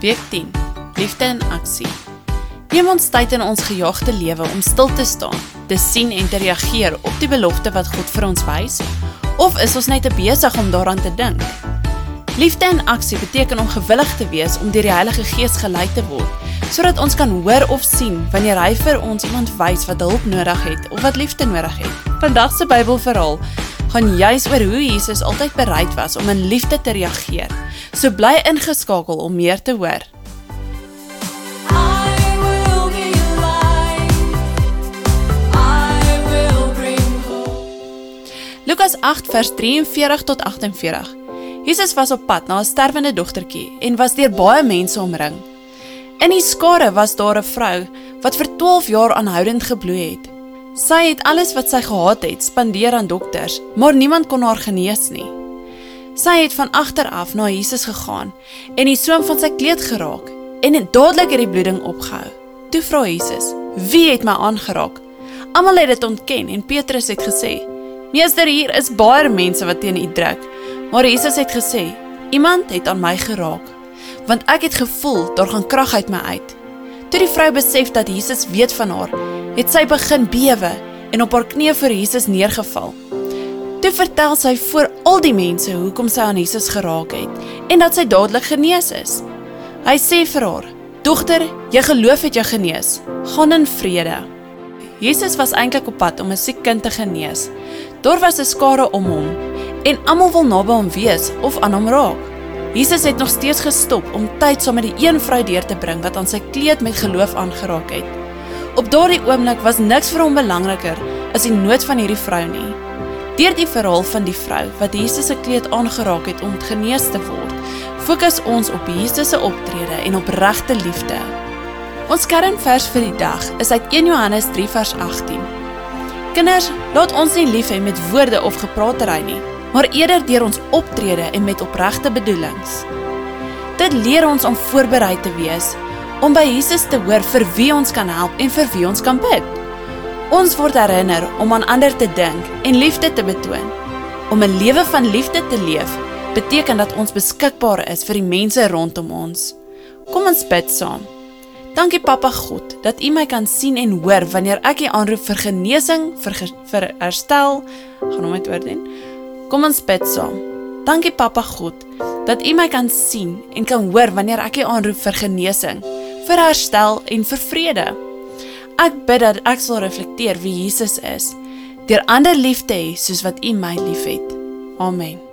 Week 10. Liefde in aksie. Neem ons tyd in ons gejaagde lewe om stil te staan, te sien en te reageer op die belofte wat God vir ons wys, of is ons net te besig om daaraan te dink? Liefde in aksie beteken om gewillig te wees om deur die Heilige Gees gelei te word, sodat ons kan hoor of sien wanneer hy vir ons iemand wys wat hulp nodig het of wat liefde nodig het. Vandag se Bybelverhaal gaan juis oor hoe Jesus altyd bereid was om in liefde te reageer. So bly ingeskakel om meer te hoor. Lukas 8 vers 43 tot 48. Jesus was op pad na 'n sterwende dogtertjie en was deur baie mense omring. In die skare was daar 'n vrou wat vir 12 jaar aanhoudend gebloei het. Sy het alles wat sy gehad het spandeer aan dokters, maar niemand kon haar genees nie. Sy het van agter af na Jesus gegaan en die soem van sy kleed geraak en dadelik het die bloeding opgehou. Toe vra Jesus: "Wie het my aangeraak?" Almal het dit ontken en Petrus het gesê: "Meester, hier is baie mense wat teen U druk." Maar Jesus het gesê: "Iemand het aan my geraak, want ek het gevoel daar gaan krag uit my uit." Toe die vrou besef dat Jesus weet van haar, het sy begin bewe en op haar knieë voor Jesus neergeval. Toe vertel sy voor al die mense hoekom sy aan Jesus geraak het en dat sy dadelik genees is. Hy sê vir haar: "Dogter, jou geloof het jou genees. Gaan in vrede." Jesus was eintlik op pad om 'n siek kind te genees. Daar was 'n skare om hom en almal wil naby hom wees of aan hom raak. Jesus het nog steeds gestop om tyd saam met die een vrou deur te bring wat aan sy kleed met geloof aangeraak het. Op daardie oomblik was niks vir hom belangriker as die nood van hierdie vrou nie. Deur die verhaal van die vrou wat Jesus se kleed aangeraak het om genees te word, fokus ons op Jesus se optrede en op regte liefde. Ons kernvers vir die dag is uit 1 Johannes 3 vers 18. Kinders, laat ons nie lief hê met woorde of gepraatery nie, maar eerder deur ons optrede en met opregte bedoelings. Dit leer ons om voorberei te wees om by Jesus te hoor vir wie ons kan help en vir wie ons kan bid. Ons word herinner om aan ander te dink en liefde te betoon. Om 'n lewe van liefde te leef beteken dat ons beskikbaar is vir die mense rondom ons. Kom ons bid saam. Dankie Pappa God dat U my kan sien en hoor wanneer ek U aanroep vir genesing, vir vir herstel. Gaan hom net oordien. Kom ons bid saam. Dankie Pappa God dat U my kan sien en kan hoor wanneer ek U aanroep vir genesing, vir herstel en vir vrede. Ek bid dat ek sal reflekteer wie Jesus is, deur ander lief te hê soos wat U my liefhet. Amen.